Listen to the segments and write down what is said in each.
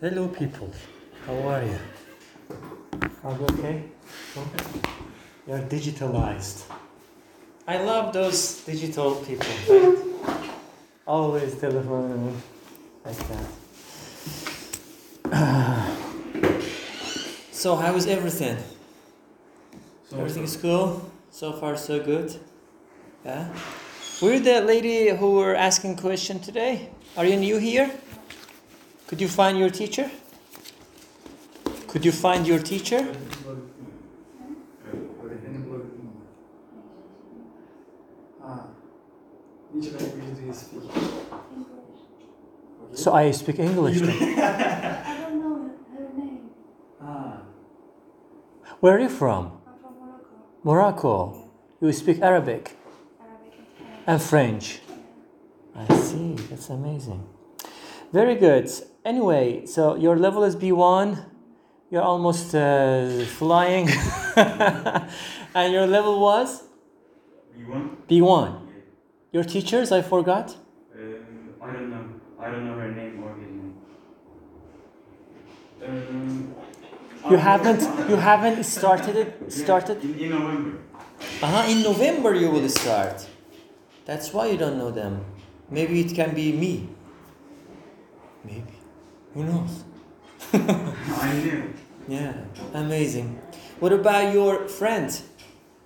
Hello, people. How are you? Are you okay? You're digitalized. I love those digital people. Right? Always telephone like that. so, how is everything? Everything is cool. So far, so good. Yeah. We're the lady who were asking question today. Are you new here? Could you find your teacher? Could you find your teacher? Öğretmeni bulabildin mi? Ha. Which language do you speak? Okay. So I speak English. then. I don't know her name. Ha. Where are you from? I'm from Morocco. Morocco. You speak Arabic Arabic and and French. I see. That's amazing. Very good. Anyway, so your level is B1. You're almost uh, flying. and your level was B1? B1. Your teachers, I forgot. Uh, I don't know. I don't know her name or his name. Um, You haven't you haven't started it Yeah, started in, in November. Uh-huh, in November you will start. That's why you don't know them. Maybe it can be me. Maybe. Who knows? I knew. Yeah, amazing. What about your friend?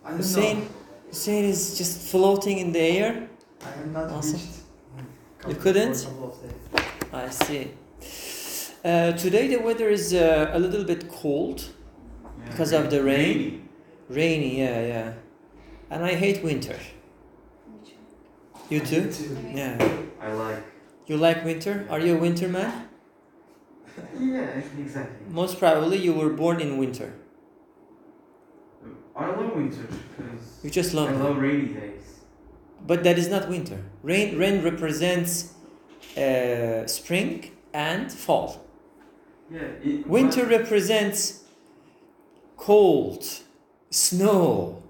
I don't Hussein? know. Hussein is just floating in the air. I have not Awesome. reached. You couldn't? For a couple of days. I see. Uh, today the weather is uh, a little bit cold, Yeah. Because of the rain? Rainy. rainy, yeah, yeah. And I hate winter. Which one? You too? too. Yeah. I like. You like winter? Are you a winter man? Yeah, exactly. Most probably you were born in winter. I love winter because You just love it. love rainy days. But that is not winter. Rain rain represents uh, spring and fall. Yeah. It, Winter but- represents cold, snow,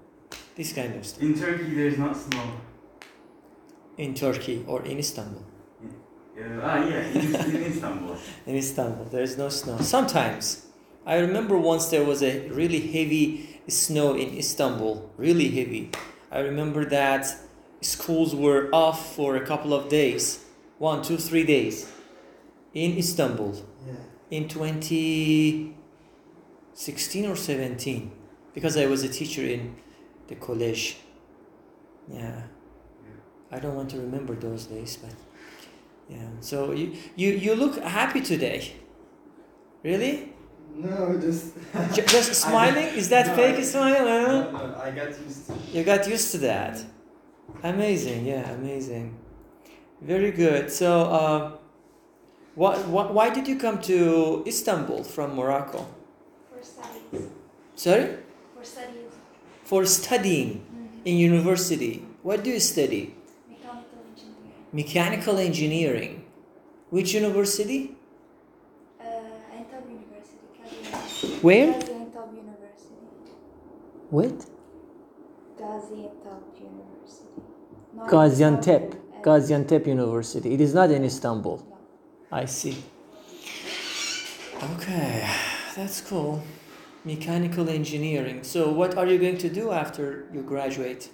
this kind of stuff. In Turkey, there's not snow. In Turkey or in Istanbul. Ah, yeah, in, in Istanbul. In Istanbul, there is no snow. Sometimes. I remember once there was a really heavy snow in Istanbul, really heavy. I remember that schools were off for a couple of days one, two, three days in Istanbul Yeah. in 2016 or 17 because I was a teacher in the college. Yeah. I don't want to remember those days, but yeah. So you, you, you look happy today. Really? No, just. Just smiling? Is that No, fake I- smile? No, Huh? no, I got used to. You got used to that. Amazing, yeah, amazing. Very good. So, uh, what, what, why did you come to Istanbul from Morocco? For studies. Sorry? For studies. For studying Mm. in university. What do you study? Mechanical engineering. Which university? Uh, Antab University. Where? Gaziantep University. What? Gaziantep University. Not Gaziantep. Gaziantep University. It is not in Istanbul. no. I see. Okay, that's cool. Mechanical engineering. So, what are you going to do after you graduate?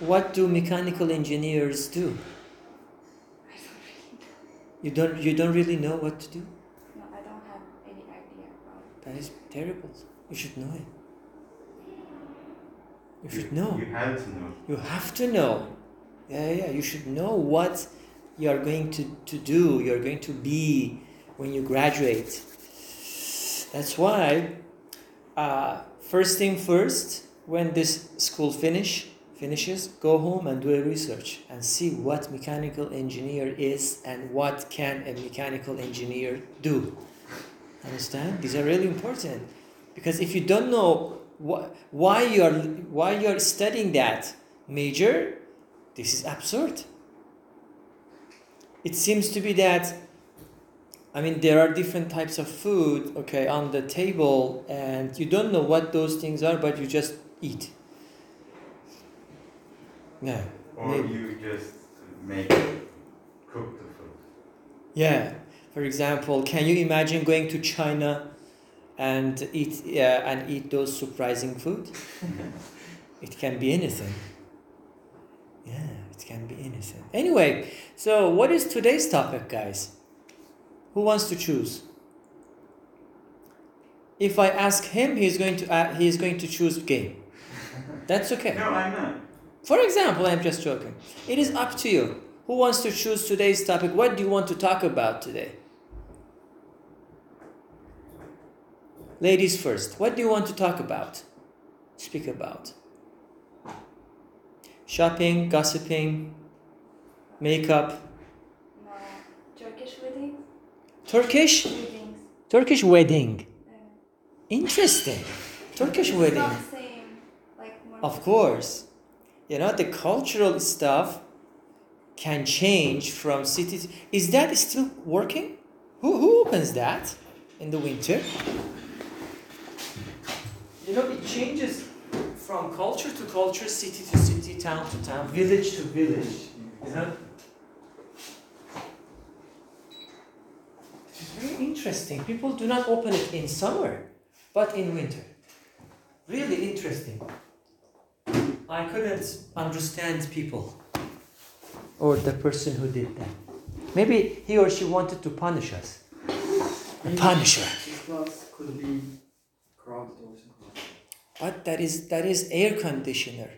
What do mechanical engineers do? I don't really know. You don't you don't really know what to do? No, I don't have any idea about it. That is terrible. You should know it. You should know. You have to know. You have to know. Yeah, yeah. You should know what you are going to, to do, you're going to be when you graduate. That's why, uh, first thing first, when this school finish finishes, go home and do a research and see what mechanical engineer is and what can a mechanical engineer do. Understand? These are really important because if you don't know wh- why you are why you are studying that major, this is absurd. It seems to be that I mean there are different types of food okay on the table and you don't know what those things are but you just eat. Yeah. Or Maybe. you just make cook the food. Yeah. For example, can you imagine going to China and eat uh, and eat those surprising food? it can be anything. Yeah, it can be anything. Anyway, so what is today's topic, guys? Who wants to choose? If I ask him, he's going to uh, he's going to choose game. That's okay. No, I'm not. For example, I'm just joking. It is up to you. Who wants to choose today's topic? What do you want to talk about today? Ladies first. What do you want to talk about? Speak about. Shopping, gossiping, makeup, No. Turkish wedding? Turkish Weddings. Turkish wedding. Interesting. Turkish it's wedding. same. Like. Of course. You know, the cultural stuff can change from city to... Is that still working? Who, who opens that in the winter? You know, it changes from culture to culture, city to city, town to town, village to village. You know? It is very interesting. People do not open it in summer, but in winter. Really interesting. I couldn't understand people or the person who did that. Maybe he or she wanted to punish us. A punisher. Class could be crowded or something. But that is that is air conditioner.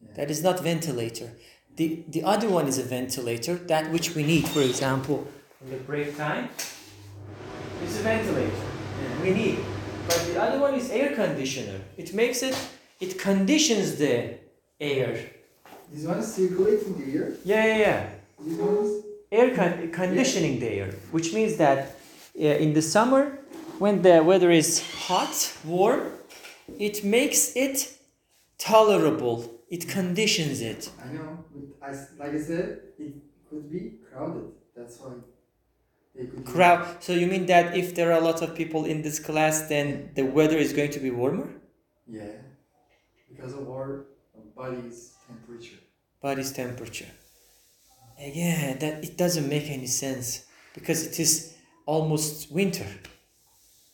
Yeah. That is not ventilator. The the other one is a ventilator, that which we need, for example, in the break time. It's a ventilator. We need. But the other one is air conditioner. It makes it it conditions the air. This one is circulating the air. Yeah, yeah, yeah. This one is air con- conditioning the air, which means that uh, in the summer, when the weather is hot, warm, it makes it tolerable. It conditions it. I know, but I, like I said, it could be crowded. That's why be- Crowd. So you mean that if there are a lot of people in this class, then the weather is going to be warmer? Yeah, because of our body's temperature. Body's temperature. Again, that it doesn't make any sense because it is almost winter,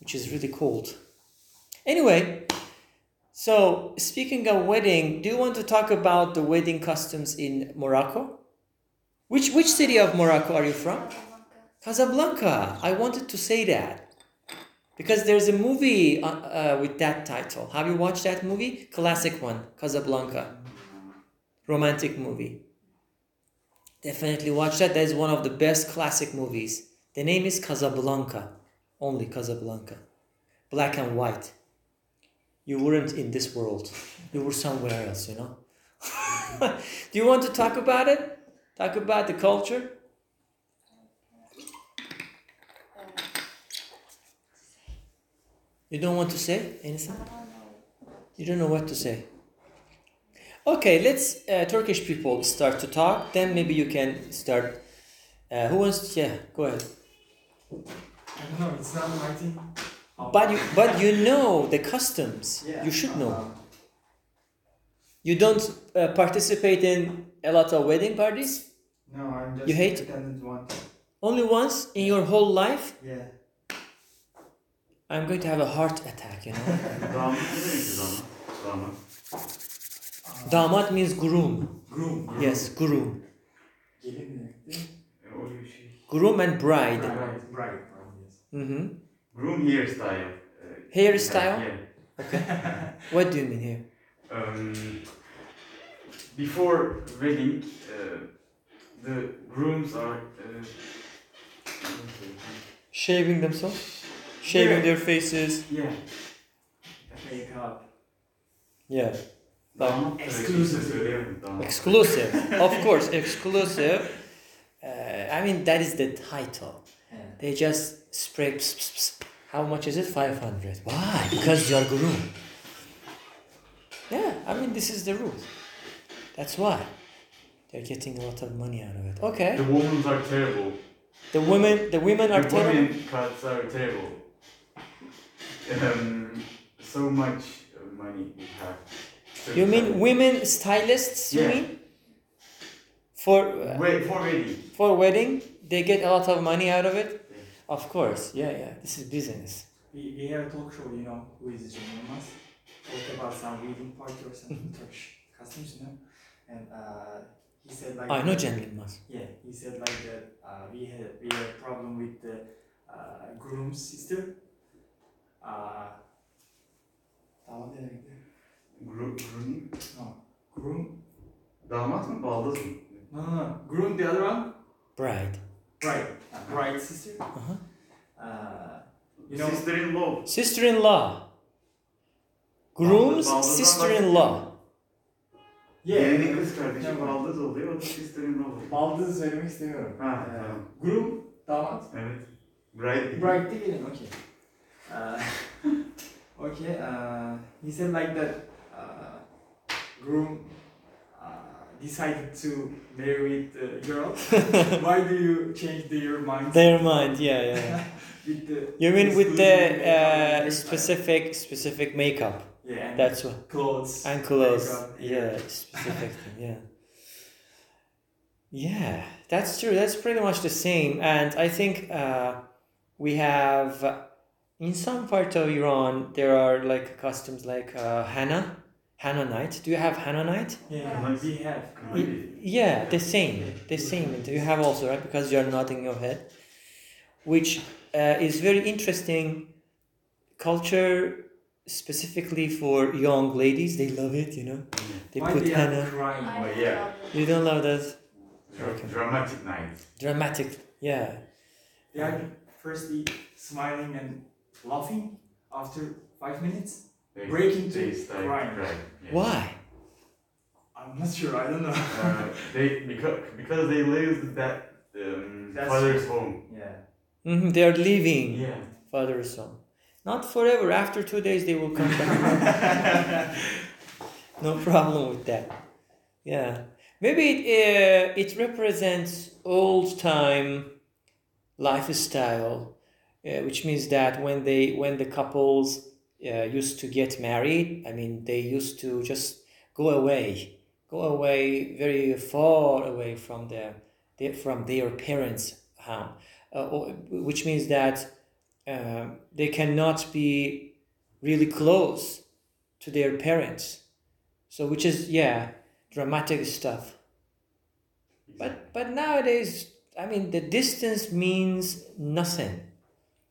which is really cold. Anyway, so speaking of wedding, do you want to talk about the wedding customs in Morocco? Which which city of Morocco are you from? Casablanca. Casablanca. I wanted to say that because there's a movie uh, uh, with that title. Have you watched that movie? Classic one, Casablanca. Romantic movie. Definitely watch that. That is one of the best classic movies. The name is Casablanca. Only Casablanca. Black and white. You weren't in this world. You were somewhere else, you know? Do you want to talk about it? Talk about the culture? You don't want to say anything? I don't know. You don't know what to say. Okay, let's uh, Turkish people start to talk. Then maybe you can start. Uh, who wants? To, yeah, go ahead. I don't know, it's not my thing. But you, but you know the customs. Yeah. You should know. um, You don't uh, participate in a lot of wedding parties. no, I'm just You hate- one. Only once in your whole life. Yeah. I'm going to have a heart attack. You know. Damat ne demek damat? Damat. Damat means groom. Groom. Yes, groom. Gelin demekti. O bir şey. Groom and bride. Bride. Bride. Yes. Mm-hmm. Groom hairstyle. E, Hairstyle? Yeah. What do you mean here? Um, before wedding, uh, the grooms are. Uh, Shaving themselves, shaving Yeah. their faces. yeah. Makeup. Yeah. Damat da Exclusive. kimse söyleyemedim. Exclusive, of course, exclusive. Uh, I mean, that is the title. Yeah. They just spray. Pss, pss, pss. How much is it? Five hundred. Why? Because you're groom. Yeah, I mean, this is the rule. That's why they're getting a lot of money out of it. Okay. The women are terrible. The women, the women are the terrible. women cuts are terrible. Um, so much money we have. So You mean terrible. women stylists? You Yeah. mean For uh, Wait, for wedding. for wedding, they get a lot of money out of it. Of course, yeah, yeah. This is business. We, we have a talk show, you know, with Cem Yılmaz. Talk about some wedding party or some Turkish customs, you know. And uh, he said like I know Cem Yılmaz. Yeah, he said like that uh, we had we had a problem with the uh, groom's sister. Uh, damat ne demekti? Gru, groom. No, groom. Damat mı? Baldız mı? No, no, no. Groom, the other one. Bride. Bride. Uh, bride sister. Uh-huh. Uh, you know. Sister-in-law. Sister-in-law. Groom's Baldızdan sister-in-law. Yeah. Gelinin kız kardeşi Tamam. baldız oluyor, o da sister-in-law oluyor. Baldızı söylemek istemiyorum. Ha, Ee, tamam. groom, damat. Evet. Bride. Bride de gelin, okay. Uh, okay, uh, he said like that uh, groom uh, decided to marry the girl. Why do you change the, your mind? Their mind, yeah, yeah. with the You mean with the uh, specific specific makeup? yeah, and That's what. clothes And clothes. makeup, Yeah, specific thing, yeah. Yeah, that's true. That's pretty much the same. And I think uh, we have, uh, in some parts of Iran, there are like customs like uh, Hana, Hana night. Do you have Hana night? Yeah, Nice. we have. Really? Yeah, the same. The same. You have also, right? Because you're nodding your head. Which uh, is very interesting culture specifically for young ladies. They love it, you know. They Why put they are henna. crying? I But yeah. You don't love that? Dra- Dramatic night. Dramatic. Yeah. They are firstly smiling and laughing after five minutes. They, Break into they start crying. yeah. Why? I'm not sure. I don't know. Uh, they because because they lose that um, That's father's home. yeah. hmm They are leaving Yeah. father's home. Not forever. After two days, they will come back. no problem with that. Yeah. Maybe it, uh, it represents old time lifestyle, uh, which means that when they when the couples uh, used to get married, I mean they used to just go away, go away very far away from their, from their parents' home, uh, or- which means that um, they cannot be really close to their parents. So which is yeah dramatic stuff. But but nowadays, I mean, the distance means nothing.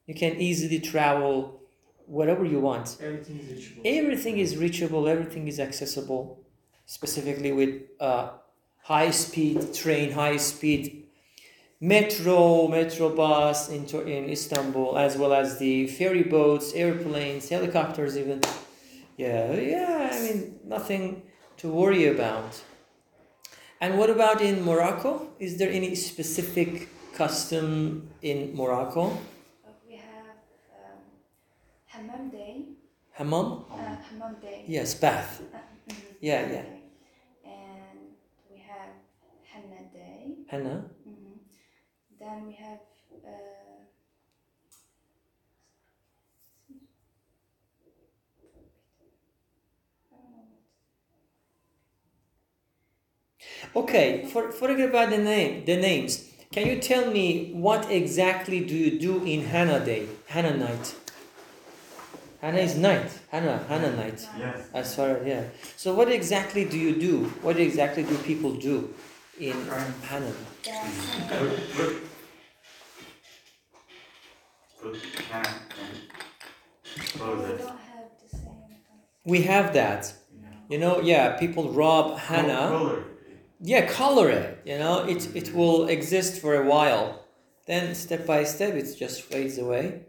You can easily travel whatever you want. Everything is reachable. Everything is reachable. Everything is accessible. Specifically with uh, high speed train, high speed metro, metro bus into in Istanbul, as well as the ferry boats, airplanes, helicopters, even. Yeah, yeah. I mean, nothing to worry about. And what about in Morocco? Is there any specific custom in Morocco? Uh, we have um, Hammam Day. Hammam? Uh, Hammam Day. Yes, bath. Uh, mhm, Yeah, Hammam yeah. Day. And we have Henna Day. Henna. hmm Then we have. Uh, I don't know what Okay, for, forget about the name, the names. Can you tell me what exactly do you do in Hannah Day, Hannah night? Hannah is night, Hannah, Hannah night. Yes. As far as yeah. So what exactly do you do? What exactly do people do in. Hannah? We have that. You know, yeah, people rob Hannah. Yeah, color it. You know, it it will exist for a while. Then step by step, it just fades away.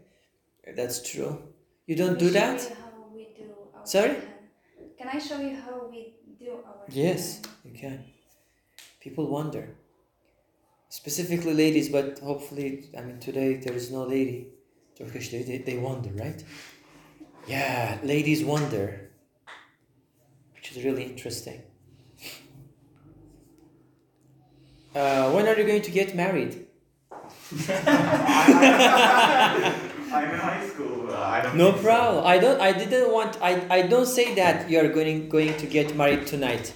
That's true. You don't do that? show you how we do Sorry? hen? Can I show you how we do our Yes, hen? you can. People wonder. Specifically ladies, but hopefully, I mean, today there is no lady. Turkish lady, they, they wonder, right? Yeah, ladies wonder. Which is really interesting. Uh, when are you going to get married? I'm in high school. Uh, I don't. No think so. problem. I don't. I didn't want. I. I don't say that you are going going to get married tonight.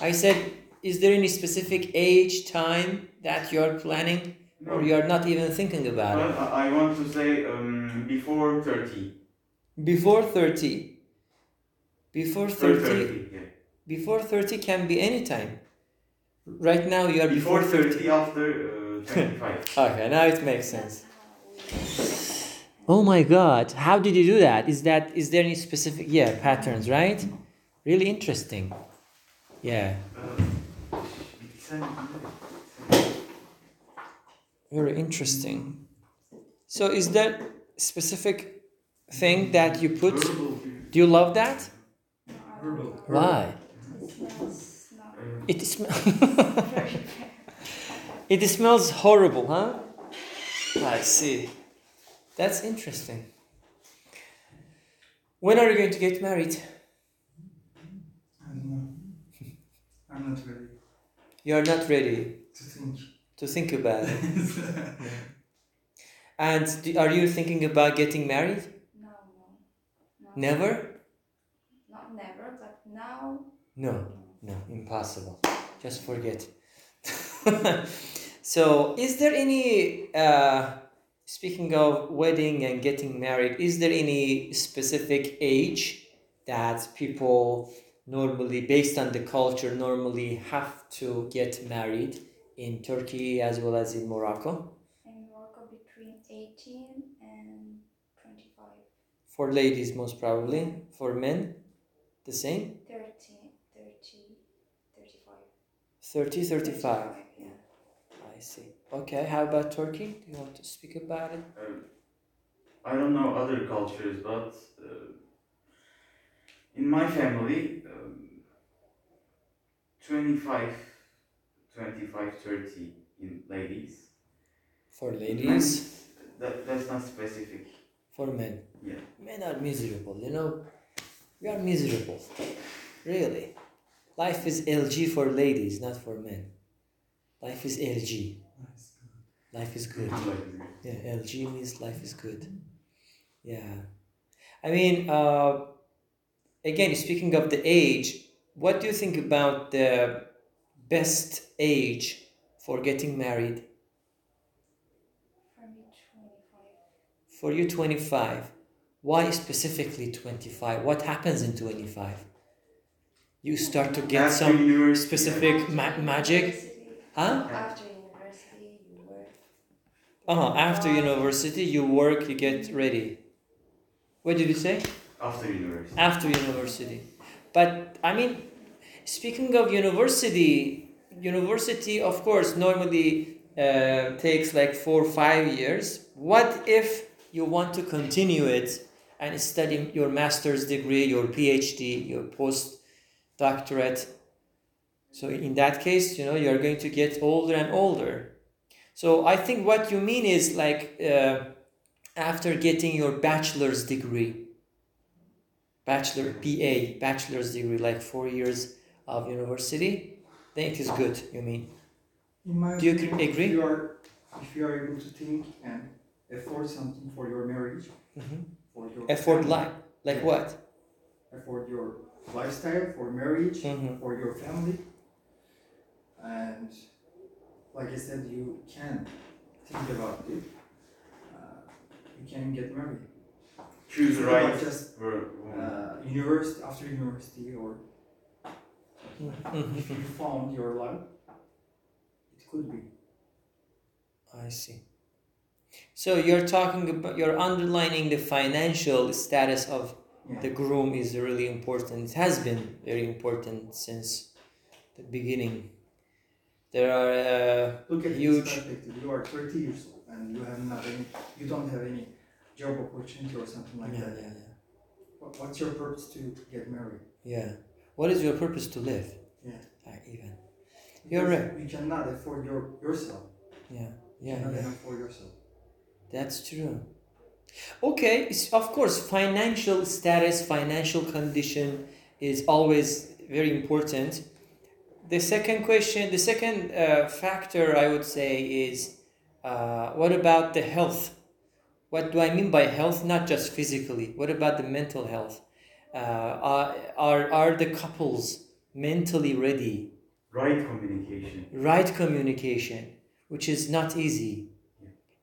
I said is there any specific age, time that you're planning, or you're not even thinking about Well, it? I want to say um, before 30. Before 30. Before 30. 30, yeah. Before 30 can be any time. Right now you are Before before, 30, after uh, 25. Okay, now it makes sense. That's how we Oh my god, how did you do that? Is that is there any specific yeah, patterns, right? Really interesting. Yeah, very interesting. So is that specific thing that you put? Do you love that? Why? it smells not It sm- very bad. it smells horrible, huh? I see. That's interesting. When are you going to get married? I don't know. I'm not ready You're not ready to think. to think about it. And do, are you thinking about getting married? No, no. Not, Never? Not never, but now. No, No. no, impossible. Just forget. so, is there any, uh, speaking of wedding and getting married, is there any specific age that people normally, based on the culture, normally have to get married in Turkey as well as in Morocco? In Morocco, between 18 and 25. For ladies, most probably. For men, the same? 30, 30, 35. 30, 35. Yeah. I see. Okay, how about Turkey? Do you want to speak about it? Um, I don't know other cultures, but uh, in my family, um, 25, 25, 30 in ladies. For ladies, That, that's not specific. for men. Yeah. Men are miserable, you know. We are miserable. Really. Life is LG for ladies, not for men. Life is LG. Life is good. Yeah, LG means life is good. Yeah. I mean, uh, again, speaking of the age, what do you think about the best age for getting married? For me, 25. For you, 25. Why specifically 25? What happens in 25? You start to get After some specific ma- magic? Huh? After university, you work. Uh-huh. After university, you work, you get ready. What did you say? After university. After university. But I mean, speaking of university, university, of course, normally uh, takes like four or five years. What if you want to continue it and study your master's degree, your PhD, your postdoctorate? So in that case, you know, you're going to get older and older. So I think what you mean is like uh, after getting your bachelor's degree, bachelor BA, bachelor's degree, like four years of university, then it is good. You mean? Do you opinion, agree-? If you are, if you are able to think and afford something for your marriage, for your Afford family, life, like Yeah. what? afford your lifestyle, for marriage, Mhm. for your family, and like I said, you can think about it. Uh, you can get married. Choose Not right just for uh, university after university or if you found your love, it could be. I see. So you're talking about you're underlining the financial status of Yeah. the groom is really important. It has been very important since the beginning. There are uh, Look at Huge. this perspective. You are 30 years old and you have not any, you don't have any job opportunity or something like yeah, that. yeah, yeah. What, what's your purpose to get married? Yeah. What is your purpose to live? Yeah. Uh, even. You're right. You cannot afford your yourself. Yeah. You Yeah. cannot yeah. afford yourself. That's true. Okay, it's- of course, financial status, financial condition is always very important. The second question, the second uh, factor I would say is uh, what about the health? What do I mean by health? Not just physically. What about the mental health? Uh, are, are, are the couples mentally ready right communication. right communication, which is not easy,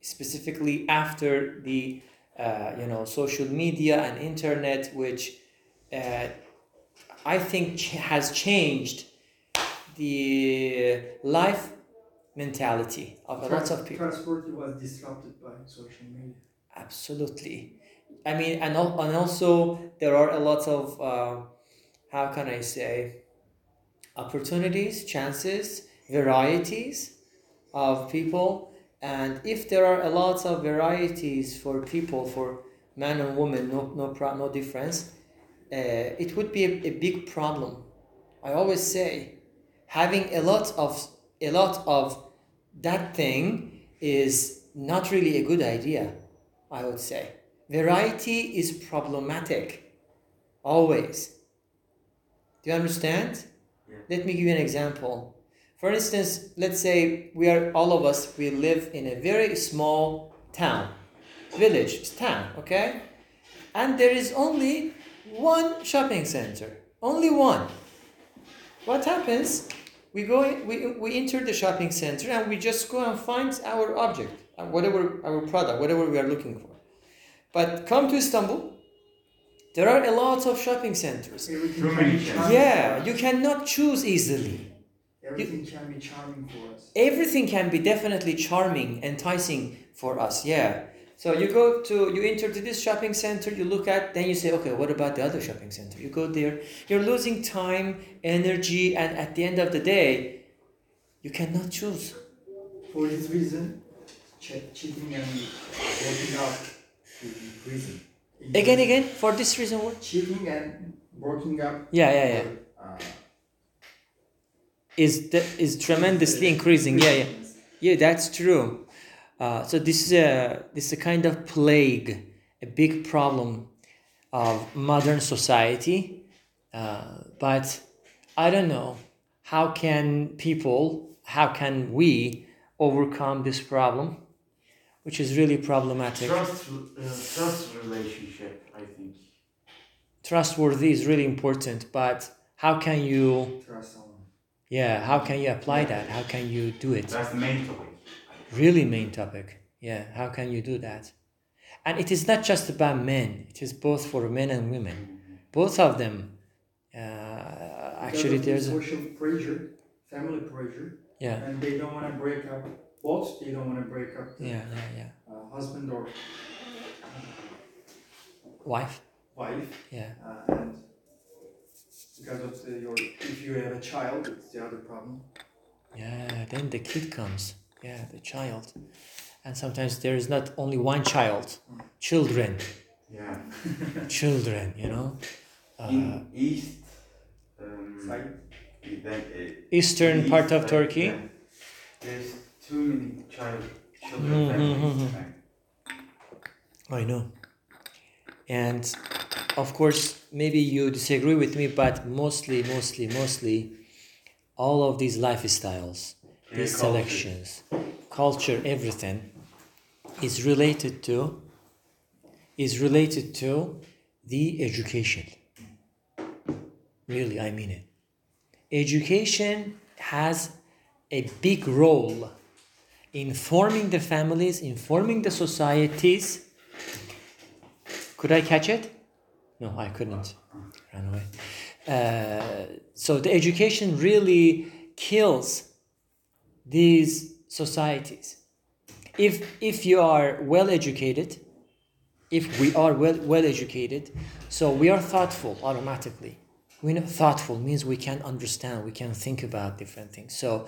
specifically after the uh, you know social media and internet, which uh, I think ch- has changed the life mentality of a lot of people. Transport was disrupted by social media. Absolutely. I mean, and, and also there are a lot of, uh, how can I say, opportunities, chances, varieties of people. And if there are a lot of varieties for people, for man and woman, no, no, pro- no difference, uh, it would be a, a big problem. I always say, having a lot of a lot of that thing is not really a good idea. I would say variety is problematic, always. Do you understand? Yeah. Let me give you an example. For instance, let's say we are all of us we live in a very small town, village, town, okay? And there is only one shopping center, only one. What happens? We go, in- we, we enter the shopping center and we just go and find our object, uh, whatever our product, whatever we are looking for. But come to Istanbul, there are a lot of shopping centers. Too many be chances. charming. Yeah, you cannot choose easily. Everything can be charming for us. Everything can be definitely charming, enticing for us. Yeah. So you go to, you enter to this shopping center, you look at, then you say, okay, what about the other shopping center? You go there, you're losing time, energy, and at the end of the day, you cannot choose. For this reason, che- cheating and working out should be prison. Again, again, for this reason, what? Cheating and working up. Yeah, yeah, yeah. Uh, Is the, is tremendously increasing. Yeah, yeah. Yeah, that's true. Uh, so this is a this is a kind of plague, a big problem of modern society. Uh, but I don't know how can people, how can we overcome this problem, which is really problematic. Trust, uh, trust relationship, I think. Trustworthy is really important, but how can you, trust someone. yeah, how can you apply that? How can you do it? That's the main topic. Really main topic. Yeah how can you do that? And it is not just about men. It is both for men and women. Both of them uh, actually there's a, social pressure, family pressure, yeah. and they don't want to break up. Both they don't want to break up the yeah yeah yeah. uh, husband or wife. wife, yeah. Uh, and because of the, your if you have a child, it's the other problem. yeah then the kid comes yeah the child and sometimes there is not only one child children Yeah. children you know uh, In East, um, Side. eastern East, part of like, turkey yeah, there's too many child children Mhm, families. mhm. I know. And of course, maybe you disagree with me, but mostly, mostly, mostly, all of these lifestyles, these culture. selections, culture, everything is related to is related to the education. Really, I mean it. Education has a big role in forming the families, in forming the societies. Could I catch it? No, I couldn't. Ran away. Uh, so the education really kills these societies. If if you are well educated, if we are well well educated, so we are thoughtful automatically. We know thoughtful means we can understand, we can think about different things. So,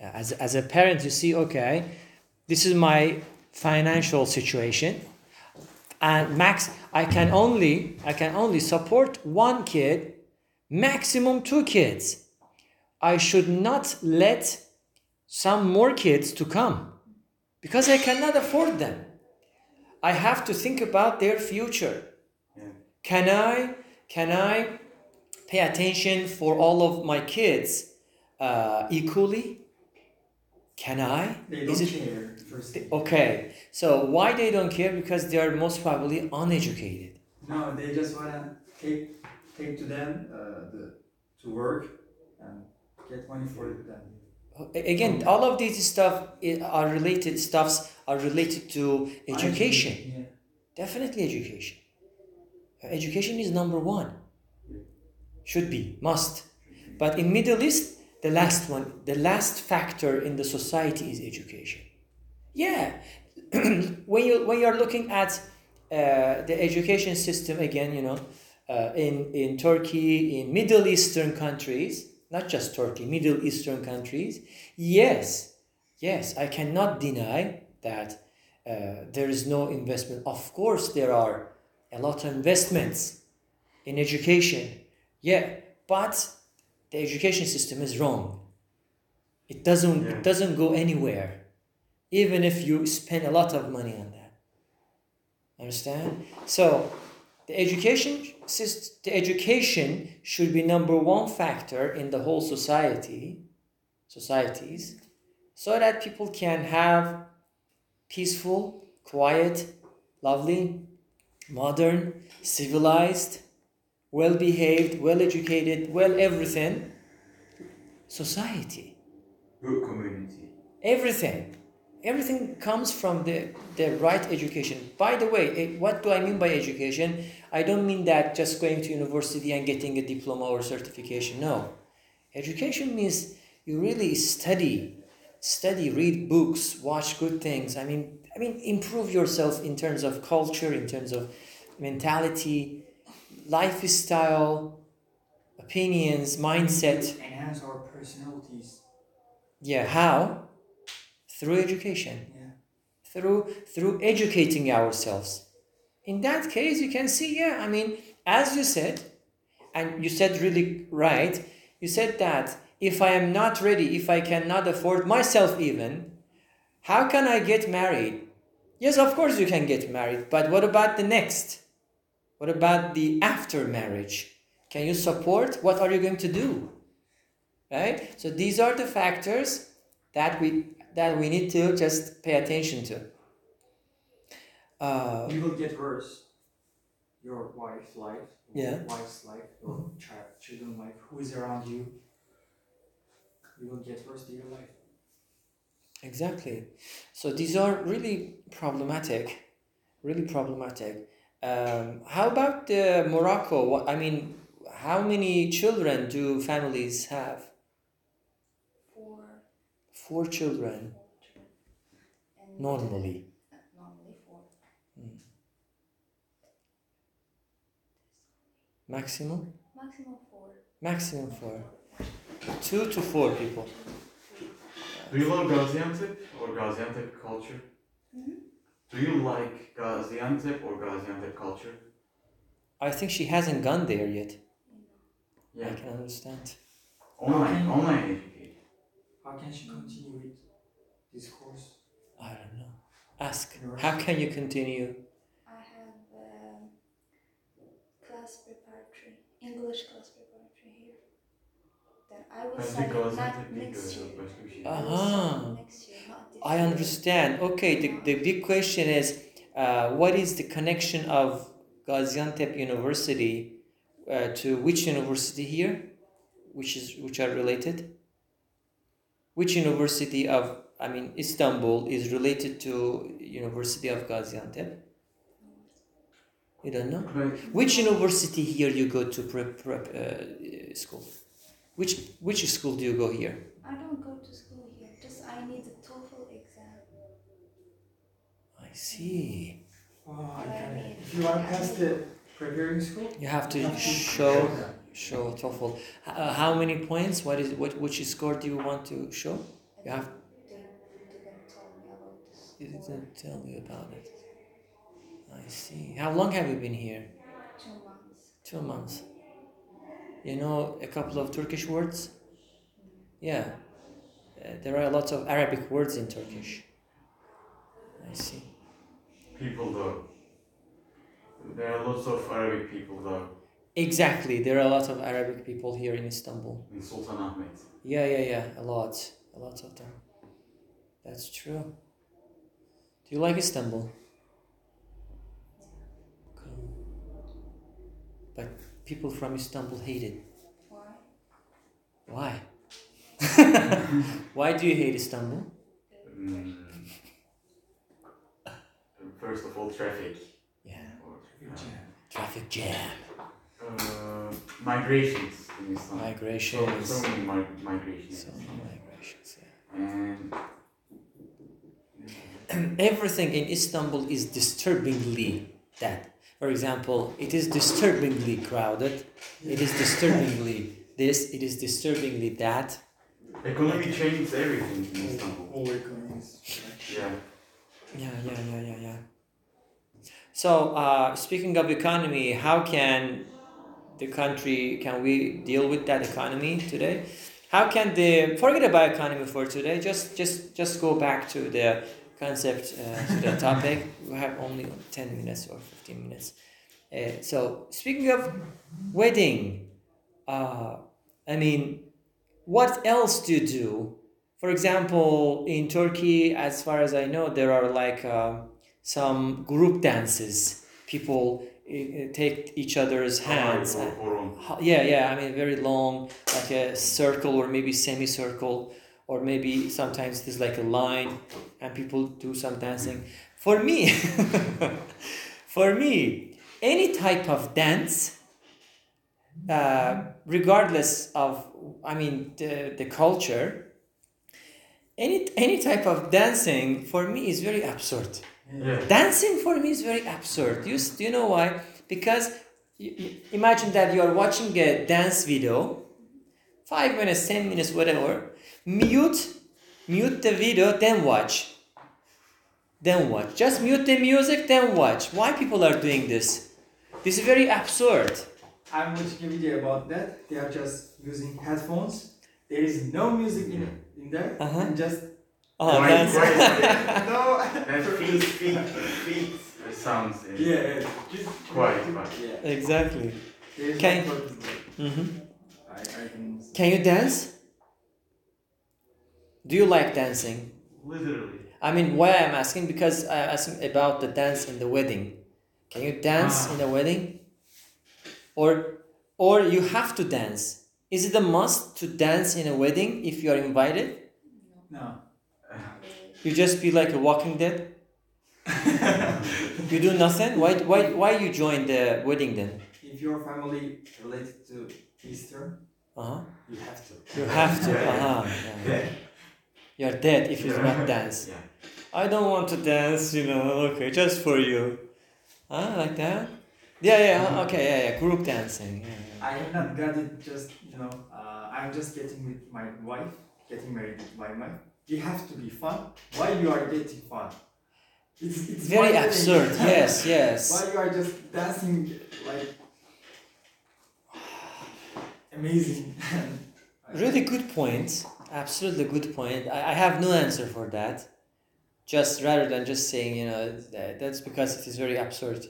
uh, as as a parent, you see, okay, this is my financial situation, and max, I can only I can only support one kid, maximum two kids. I should not let some more kids to come because I cannot afford them. I have to think about their future. Yeah. Can I can I pay attention for all of my kids uh, equally? Can I? They don't it care. Okay? So why they don't care? Because they are most probably uneducated. no, they just wanna take take to them uh, the to work and get money for them. Again, all of these stuff are related. Stuffs are related to education. Yeah. Definitely education. Education is number one. Should be, must. But in Middle East, the last one, the last factor in the society is education. Yeah, when you when you're looking at uh, the education system again, you know, uh, in in Turkey, in Middle Eastern countries, not just Turkey, Middle Eastern countries, yes, yes, I cannot deny that uh, there is no investment. Of course, there are a lot of investments in education. Yeah, but the education system is wrong. It doesn't Yeah. it doesn't go anywhere, even if you spend a lot of money on that. Understand? So the education the education should be number one factor in the whole society, societies, so that people can have peaceful, quiet, lovely, modern, civilized, well behaved, well educated, well everything society. Good community. Everything. Everything comes from the, the right education. By the way, eh, what do I mean by education? I don't mean that just going to university and getting a diploma or certification. No. Education means you really study, study, read books, watch good things. I mean, I mean, improve yourself in terms of culture, in terms of mentality, lifestyle, opinions, mindset. Enhance our personalities. Yeah, how? Through education. Yeah. Through through educating ourselves. In that case, you can see, yeah, I mean, as you said, and you said really right, you said that if I am not ready, if I cannot afford myself even, how can I get married? Yes, of course you can get married, but what about the next? What about the after marriage? Can you support? What are you going to do? Right? So these are the factors that we that we need to just pay attention to. Uh, You will get worse. Your wife's life. Yeah. Your wife's life. Your child, children's life. Who is around you. You will get worse in your life. Exactly. So these are really problematic, really problematic. Um, how about the Morocco? What I mean, how many children do families have? Four. Four children And normally. uh, normally four. Maximum? Maximum four. Maximum four. Two to four people. Do you love Gaziantep or Gaziantep culture? Mhm. Do you like Gaziantep or Gaziantep culture? I think she hasn't gone there yet. Yeah. I can understand. Online, online education. How can she continue with this course? I don't know. Ask. How can you continue? I have um, class preparatory, English class preparatory here. Then I will Bence study Gaziantep not değil next year. başka bir şey. I will Aha. study next year, I understand. Okay, the, the big question is uh, what is the connection of Gaziantep University uh, to which university here? Which is which are related? Which university of I mean Istanbul is related to University of Gaziantep? You don't know? Ben Which university here you go to prep, prep uh, school? Which which school do you go here? I don't go to school here. Just I need the TOEFL exam. I see. Oh, I can. If you want to pass the preparing school, You have to you show show TOEFL. Uh, how many points? What is what? Which score do you want to show? You have They didn't tell me about this. you didn't tell me about it. I see. How long have you been here? Two months. Two months. You know a couple of Turkish words? Yeah. Uh, there are a lot of Arabic words in Turkish. I see. people though. There are lots of Arabic people though Exactly. There are a lot of Arabic people here in Istanbul. in Sultanahmet. Yeah, yeah, yeah. A lot. A lot of them. That's true. Do you like Istanbul? But people from Istanbul hate it. Why? Why? Why do you hate Istanbul? Mm. First of all, traffic. Yeah, Or, traffic jam, uh, migrations in Istanbul. So, migrations, so many mi- migrations. so many migrations. Yeah. And everything in Istanbul is disturbingly that. For example, it is disturbingly crowded. It is disturbingly this. It is disturbingly that. economy changes everything in Istanbul. All economies. Yeah. Yeah, yeah, yeah, yeah, yeah. So, uh, speaking of economy, how can the country can we deal with that economy today? How can the forget about economy for today? Just, just, just go back to the concept uh, to the topic. We have only ten minutes or fifteen minutes. Uh, so, speaking of wedding, uh, I mean, what else do you do? For example, in Turkey, as far as I know, there are like um some group dances. People uh, uh, take each other's hands. On. Yeah, yeah. I mean, very long, like a circle or maybe semicircle, or maybe sometimes there's like a line, and people do some dancing. For me, for me, any type of dance, uh, regardless of, I mean, the, the culture, any any type of dancing for me is very absurd. Yeah. Dancing for me is very absurd. You, do you know why? Because you, you- imagine that you are watching a dance video, five minutes, ten minutes, whatever. Mute, mute the video, then watch. Then watch. Just mute the music, then watch. Why people are doing this? This is very absurd. I'm watching a video about that. They are just using headphones. There is no music in in there, Uh-huh. and just Oh, Why- dance. why- no. And feet, feet, feet sounds. uh, Yeah, yeah. Just Quiet, quiet. Yeah. exactly. There's Can- no purpose there. hmm I, I can. Can you dance? Do you like dancing? Literally. I mean, why I'm asking because I asking about the dance in the wedding. Can you dance Ah. in a wedding? Or, or you have to dance. Is it a must to dance in a wedding if you are invited? No. You just be like a Walking Dead. You do nothing. Why, why, why you join the wedding then? If your family related to Easter, Uh huh. you have to. You have to. Uh huh. Yeah. You're dead if you do not dance. Yeah. I don't want to dance, you know, okay, just for you. Huh, like that? Yeah, yeah, okay, yeah, yeah, group dancing. Yeah, yeah. I have not got it. Just you know, uh, I'm just getting with my wife, getting married with my wife. You have to be fun while you are getting fun. It's, it's Very absurd, yes, yes. While you are just dancing like amazing. Really good point. Absolutely good point. I, I have no answer for that. Just rather than just saying, you know, that, that's because it is very absurd.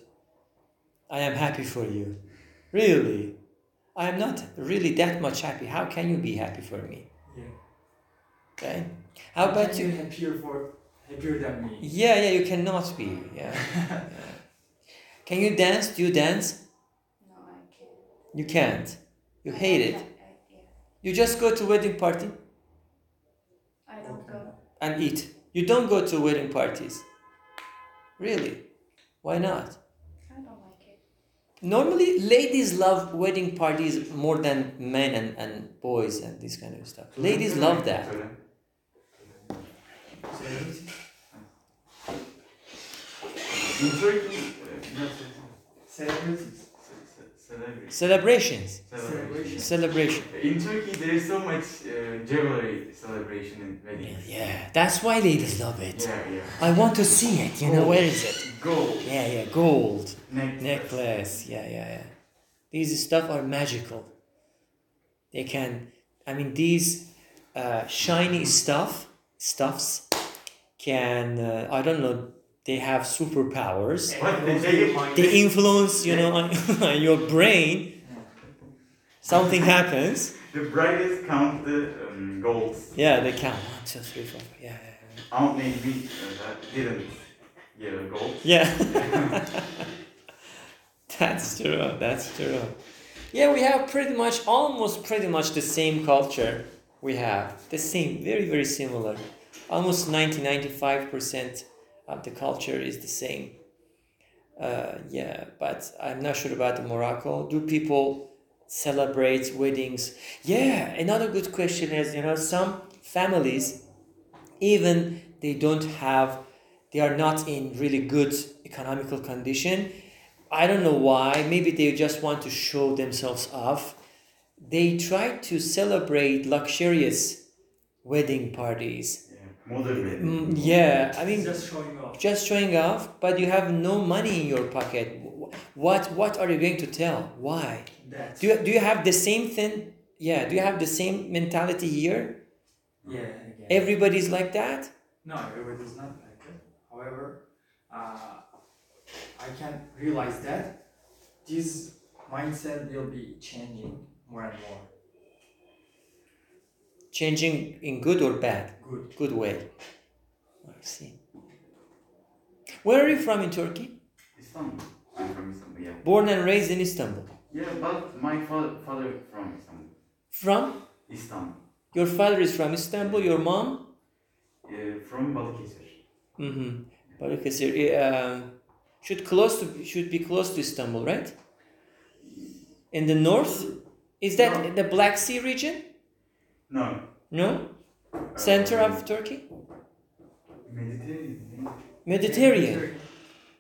I am happy for you. Really. I am not really that much happy. How can you be happy for me? Yeah. Okay? How about you you? happier for happier than me? Yeah, yeah, you cannot be. Yeah. yeah. Can you dance? Do you dance? No, I can't. You can't. You hate it. I, I, yeah, You just go to wedding party I don't go. and eat. You don't go to wedding parties. Really? Why not? I don't like it. Normally, ladies love wedding parties more than men and, and boys and this kind of stuff. Ladies mm-hmm. love that. Mm-hmm. In Turkey, uh, not Celebrities. ce- celebrity. Celebrations. Celebration. Celebration. In Turkey, there is so much uh, jewelry celebration in weddings. Yeah, that's why ladies love it. Yeah, yeah. I want to see it. You know, where is it? Gold Yeah, yeah, gold. necklace. necklace yeah yeah yeah these stuff are magical they can i mean these uh, shiny stuff stuffs can uh, i don't know they have superpowers. They influence. You know on, on your brain. Something happens. The brightest count the um, golds. yeah they count. One two three four yeah yeah Aunt maybe uh, that didn't get a gold. yeah, yeah. that's true that's true. Yeah we have pretty much almost pretty much the same culture we have. The same, very very similar. Almost 90 95 of the culture is the same. Uh, yeah, but I'm not sure about Morocco. Do people celebrate weddings? Yeah, another good question is you know some families, even they don't have, they are not in really good economical condition. I don't know why. Maybe they just want to show themselves off. They try to celebrate luxurious wedding parties. Yeah, modern wedding. Mm, yeah, I mean, just showing off. just showing off, but you have no money in your pocket. What what are you going to tell? Why? That. Do you, do you have the same thing? Yeah, do you have the same mentality here? yeah. Again. Everybody's like that? No, everybody's not like that. However, uh, I can realize that this mindset will be changing more and more. Changing in good or bad? Good. Good way. I see. Where are you from in Turkey? Istanbul. I'm from Istanbul, yeah. Born and raised in Istanbul. Yeah, but my father, father from Istanbul. From? Istanbul. Your father is from Istanbul, your mom? Uh, from Balıkesir. Mm-hmm. Balıkesir. Uh, should close to should be close to Istanbul, right? In the north? Is that No. the Black Sea region? No. No? Center of Turkey? Mediterranean. Mediterranean.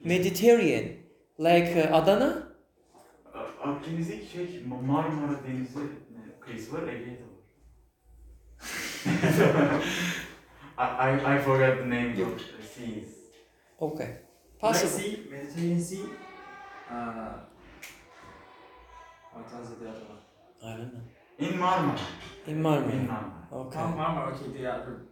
Mediterranean. Like uh, Adana? Akdeniz'deki şey Ma- Marmara Denizi kıyısı var, Ege'de var. I, I, I forgot the name of the seas. Okay. Black Possible. Sea, Mediterranean Sea. Uh, what was the other one? I don't know. In Marmara. In In Marmara. Marmara. Okay. Mar- Marmara, okay, the other.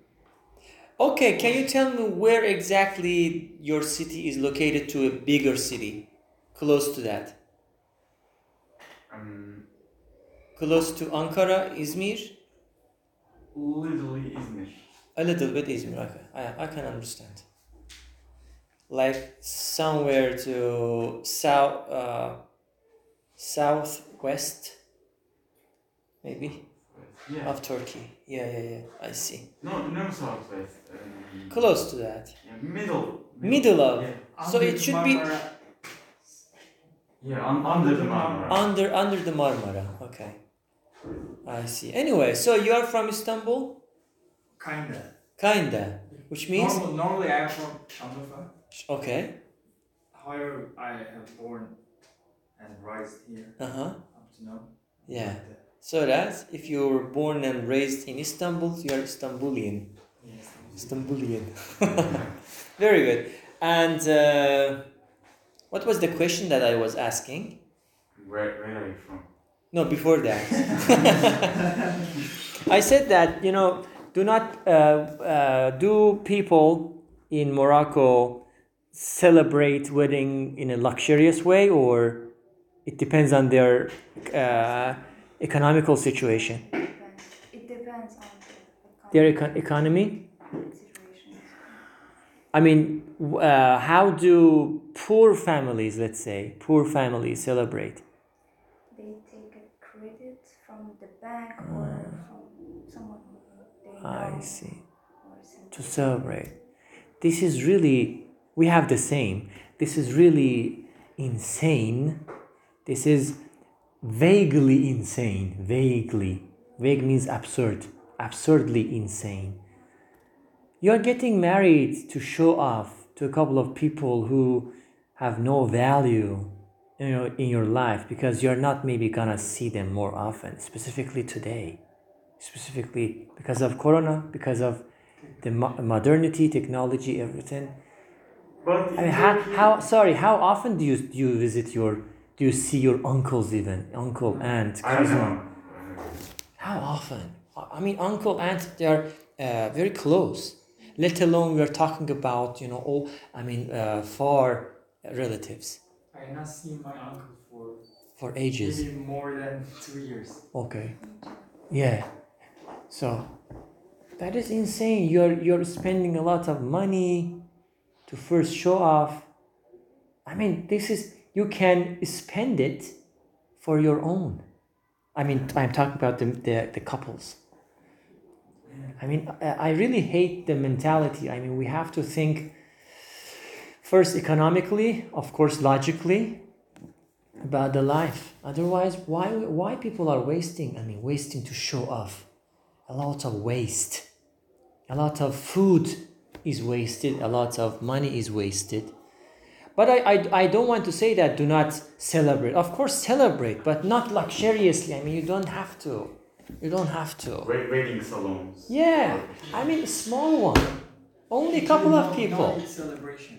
Okay, can you tell me where exactly your city is located to a bigger city? Close to that. Um, Close to Ankara, Izmir? literally İzmir. A little bit Izmir, okay. I, I can understand. Like somewhere to south, uh, southwest, maybe, Yeah. of Turkey. Yeah, yeah, yeah. I see. No, no southwest. Um, Close to that. yeah, middle. Middle of. Yeah. So it should be- Yeah, un- under the Marmara. Under under the Marmara. Okay. I see. Anyway, so you are from Istanbul? Kinda. Kinda. Which means Normal, normally I am from Şanlıurfa. okay. However, I have born and raised here Uh-huh. up to now. Yeah. So that if you were born and raised in Istanbul, you are Istanbulian. Yes. Istanbulian. Very good. And uh, what was the question that I was asking? Where, where are you from? No, before that. I said that, you know, do not, uh, uh, do people in Morocco celebrate wedding in a luxurious way or it depends on their uh, economical situation? It depends on the Their economic econ- economy? situation. I mean, uh, how do poor families, let's say, poor families celebrate? They take a credit from the bank or from someone they know. Ah. I see. To celebrate. This is really, we have the same. This is really insane. This is vaguely insane. Vaguely. Vague means absurd. Absurdly insane. You're getting married to show off to a couple of people who have no value you know, in your life because you're not maybe gonna see them more often, specifically today. Specifically because of Corona, because of the mo- modernity, technology, everything. But I mean, how, how sorry, how often do you do you visit your do you see your uncles even uncle aunt I don't cousin? How often? I mean, uncle aunt they are uh, very close. Let alone we are talking about you know all I mean uh, far relatives I have not seen my uncle for for ages. maybe more than two years. Okay. Yeah. So that is insane. You're you're spending a lot of money to first show off. I mean, this is you can spend it for your own. I mean, I'm talking about the the, the couples. I mean, I really hate the mentality. I mean, we have to think first economically, of course, logically about the life. Otherwise, why why people are wasting? I mean, wasting to show off. A lot of waste. A lot of food is wasted. A lot of money is wasted. But I, I, I don't want to say that do not celebrate. Of course, celebrate, but not luxuriously. I mean, you don't have to. You don't have to. Wed- Wedding salons. Yeah, I mean, a small one. Only a couple of people. big celebration.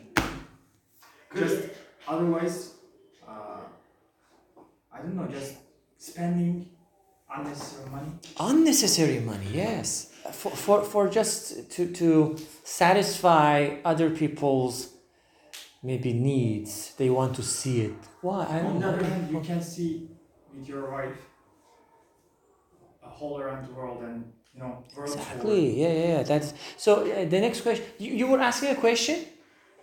Just otherwise, uh, I don't know, just spending unnecessary money. Unnecessary money, yes. For, for, for just to, to satisfy other people's maybe needs. They want to see it. Why? I On don't the other hand, you can see with your wife a whole around the world and you know world tour. Exactly. Yeah, yeah, yeah. That's so. Uh, the next question. You, you were asking a question.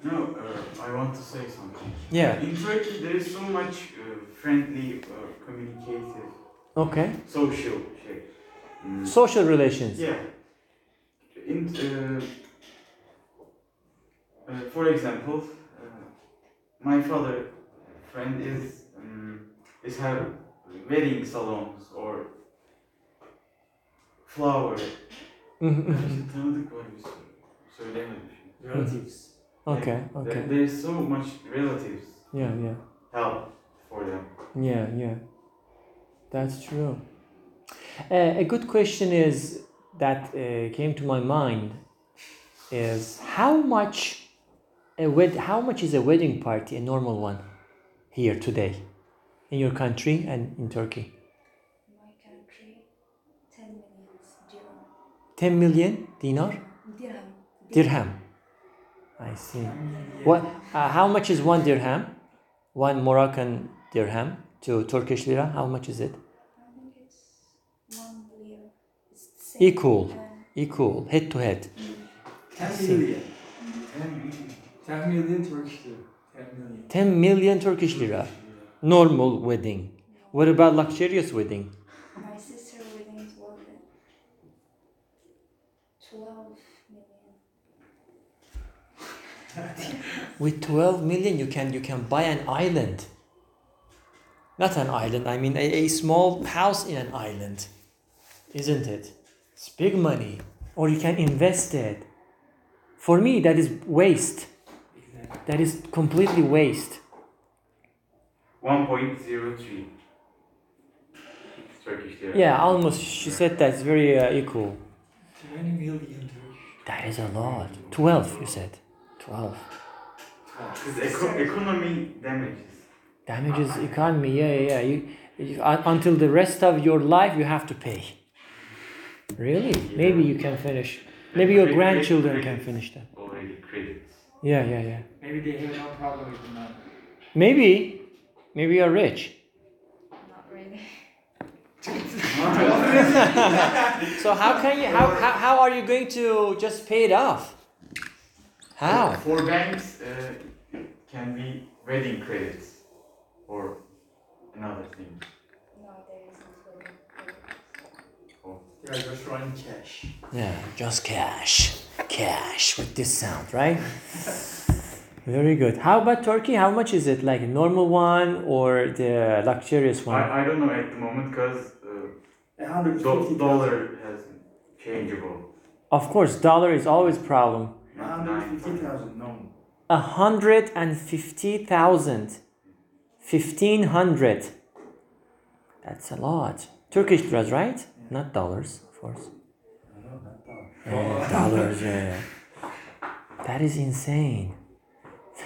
No, uh, I want to say something. Yeah. In Turkey, there is so much uh, friendly, uh, communicative, Okay. social şey. Mm, Social relations. Yeah. In, uh, uh, for example, my father friend is um, is have wedding salons or flower. Tanıdık var bir sürü. Söylemedim şimdi. relatives. okay. There, Okay. there is so much relatives Yeah. Yeah. help for them. Yeah, yeah, that's true. Uh, a good question is that uh, came to my mind is how much a wed- how much is a wedding party a normal one here today in your country and in Turkey? My country, 10 million dirham. 10 million dinar Dirham. dirham. I see. What? Uh, how much is one dirham? One Moroccan dirham to Turkish lira. How much is it? I think it's 1 lira. It's. Equal. Equal, head to head. 10 see. million. 10 million Turkish lira. 10 million. 10 million Turkish lira. Normal wedding. What about luxurious wedding? my sister wedding is uh, 12 million. With 12 million you can you can buy an island. Not an island, I mean a, a small house in an island. Isn't it? It's big money. Or you can invest it. For me that is waste. Exactly. That is completely waste. 1.03 Turkish lira. Yeah, almost she said that's very uh, equal. 20 million Turkish. That is a lot. 12 you said. 12. Because eco- economy damages. Damages economy, yeah, yeah, yeah. You, you, un- until the rest of your life, you have to pay. Really? Maybe you can finish. Maybe your Cre- cre- grandchildren can finish that. Already credits. Yeah, yeah, yeah. Maybe they have no problem with the money. Maybe, maybe you're rich. Not really. So how can you? How, how, how are you going to just pay it off? How? For banks, uh, can be wedding credits or another thing. No, there isn't wedding credits. Just running cash. Yeah, just cash, cash with this sound, right? Very good. How about Turkey? How much is it? Like a normal one or the luxurious one? I, I don't know at the moment because uh, do- 150,000. dollar has changeable. Of course, dollar is always problem. 150,000, no. A hundred and fifty thousand. Fifteen hundred. That's a lot. Turkish liras, right? Not dollars, of course. No, not dollar. Yeah, dollars, yeah. That is insane.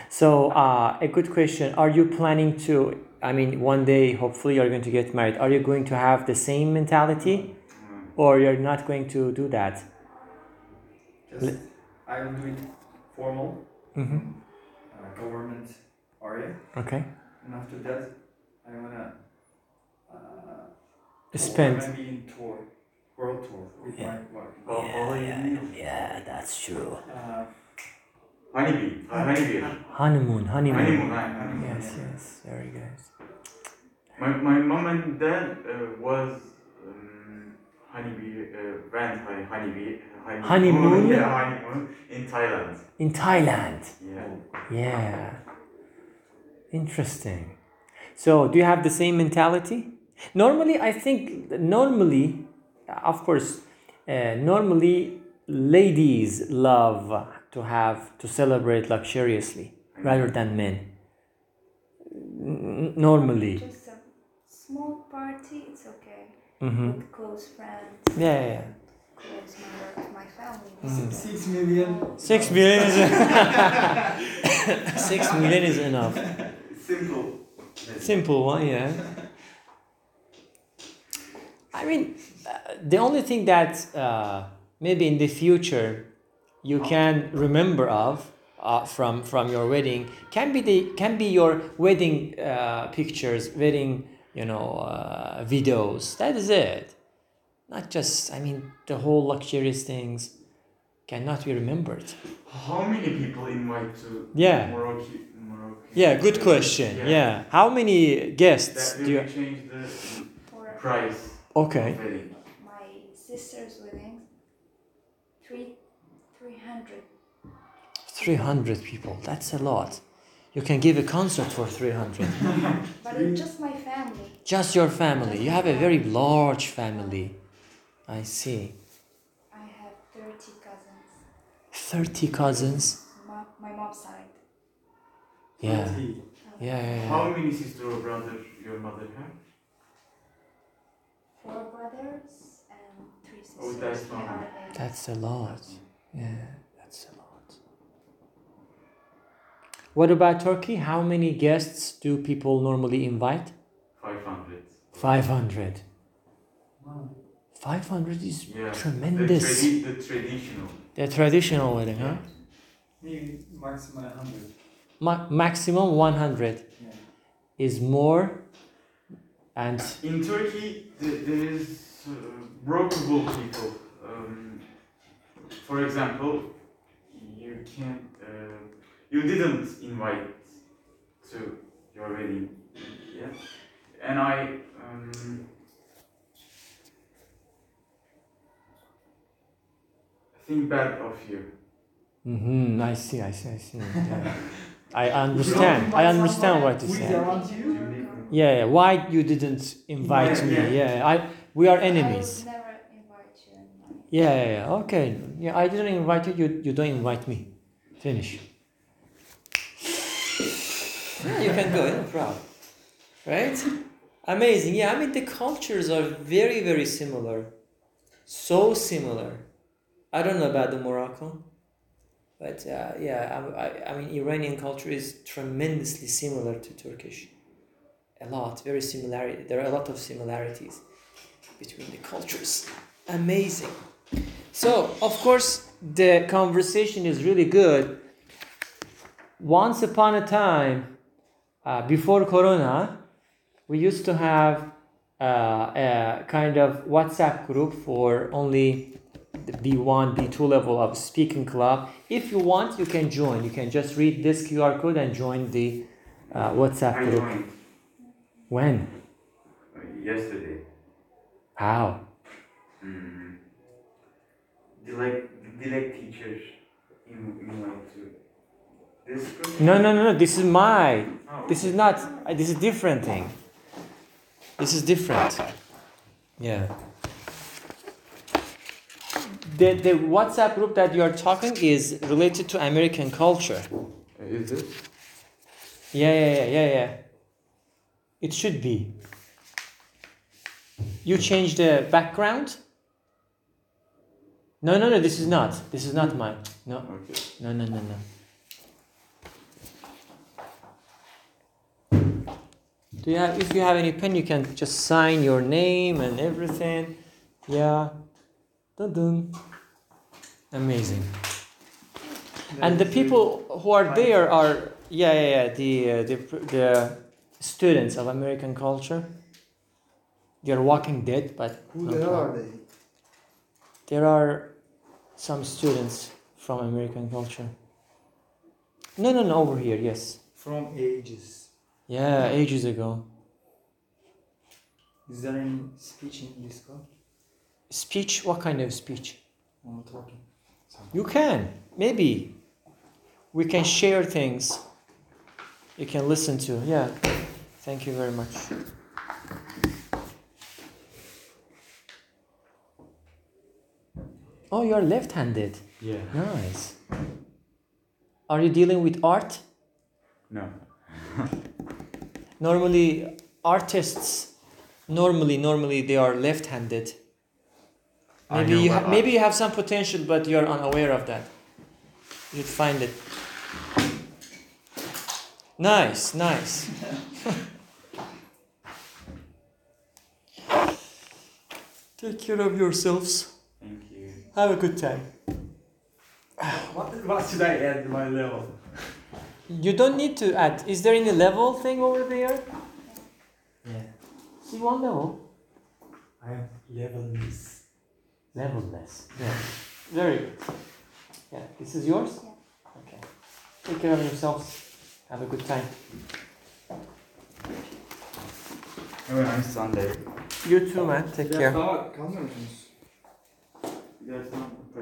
So, uh, a good question. Are you planning to, I mean, one day, hopefully, you're going to get married. Are you going to have the same mentality? Mm. Or you're not going to do that? Just, I will do it formal, Mm-hmm. uh, government area. Okay. And after that, I wanna go Spend. maybe in tour, world tour with Yeah. my wife. You need. yeah, that's true. Uh, Honeybee. Uh, honeybee. Honeymoon, honeymoon. Honeymoon. honeymoon. Yes, yes, very good. My, my mom and dad uh, was um, honeybee, uh, went by honeybee, honeymoon, Honeymoon? yeah, honeymoon in Thailand. In Thailand. Yeah. Yeah. Interesting. So, do you have the same mentality? Normally, I think normally, of course, uh, normally ladies love to have to celebrate luxuriously rather than men. N- Normally. Just a small party, it's okay. Mm-hmm. With close friends, Yeah, yeah, yeah. close member of my family. Mm. Six million. Six million is six million is enough. Simple. Simple one, yeah. I mean, uh, the only thing that uh, maybe in the future you can remember of uh, from from your wedding can be the can be your wedding uh, pictures, wedding you know uh, videos. That is it. Not just I mean the whole luxurious things cannot be remembered. How many people invite to Yeah. Morocco? Morocco? Yeah, good question. Yeah, how many guests That do will you? change the price Okay. wedding. my sister's wedding, three, 300. 300 people, that's a lot. You can give a concert for 300. But it's just my family. Just your family. You have a very large family. I see. I have 30 cousins. 30 cousins. Ma- my mom's side. Yeah. Yeah, yeah, yeah. How many sister or brother your mother have? Four brothers and three sisters. Oh, that's We not- That's a lot. Yeah, that's a lot. What about Turkey? How many guests do people normally invite? 500. 500. Wow. 500 is Yeah. tremendous. The, tradi- the traditional. The traditional wedding, huh? Maybe maximum hundred. Ma- maximum 100 Yeah. is more and In Turkey, th- there is uh, brokeable people. Um, for example, you can't, uh, you didn't invite to your wedding, yeah, and I um, think bad of you. hmm I see, I see, I see. Yeah. I understand. I understand what you Who is say. Around you? Yeah, yeah. Why you didn't invite me? Yeah, I. We are I enemies. would never invite you in my Yeah, yeah, yeah. Okay. Yeah, I didn't invite you. You, you don't invite me. Finish. Yeah, you can go. No problem. Right? Amazing. Yeah, I mean the cultures are very, very similar. So similar. I don't know about the Morocco, but uh, yeah, I, I, I mean Iranian culture is tremendously similar to Turkish. A lot, very similarity. There are a lot of similarities between the cultures. Amazing. So, of course, the conversation is really good. Once upon a time, uh, before Corona, we used to have uh, a kind of WhatsApp group for only the B1, B2 level of speaking club. If you want, you can join. You can just read this QR code and join the uh, WhatsApp group. Joined When? yesterday. How? Mm. Dilek, Dilek teacher in, invite to this group. No, no, no, no. This is my. Oh, This is not. uh, This is different thing. This is different. Yeah. The the WhatsApp group that you are talking is related to American culture. Is it? Yeah, yeah, yeah, yeah, yeah. It should be. You change the background? No, no, no. This is not. This is not mine. No, Okay. no, no, no, no. Do you have? If you have any pen, you can just sign your name and everything. Yeah. Dun dun. Amazing. And the people who are there are yeah yeah, yeah the uh, the the students of American culture. They're Walking Dead, but Who no are they? there are some students from American culture. No, no, no, over here. Yes. From ages. Yeah, ages ago. Is there any speech in Discord? Speech? What kind of speech? While talking. You can. Maybe. We can share things. You can listen to. Yeah. Thank you very much. Oh, you're left handed. Yeah. Nice. Are you dealing with art? No. Normally, artists, normally, normally they are left handed. Maybe you ha- maybe you have some potential, but you're unaware of that. You'd find it. Nice, nice. Take care of yourselves. Thank you. Have a good time. What, what should I add my level? You don't need to add. Is there any level thing over there? Yeah. C1 level. I am levelless. Levelless. Yeah. Very good. Yeah. This is yours? Yeah. Okay. Take care of yourselves. Have a good time. Have a nice Sunday. You too, man. Take care. Daha kalmıyor musunuz? That's not the question.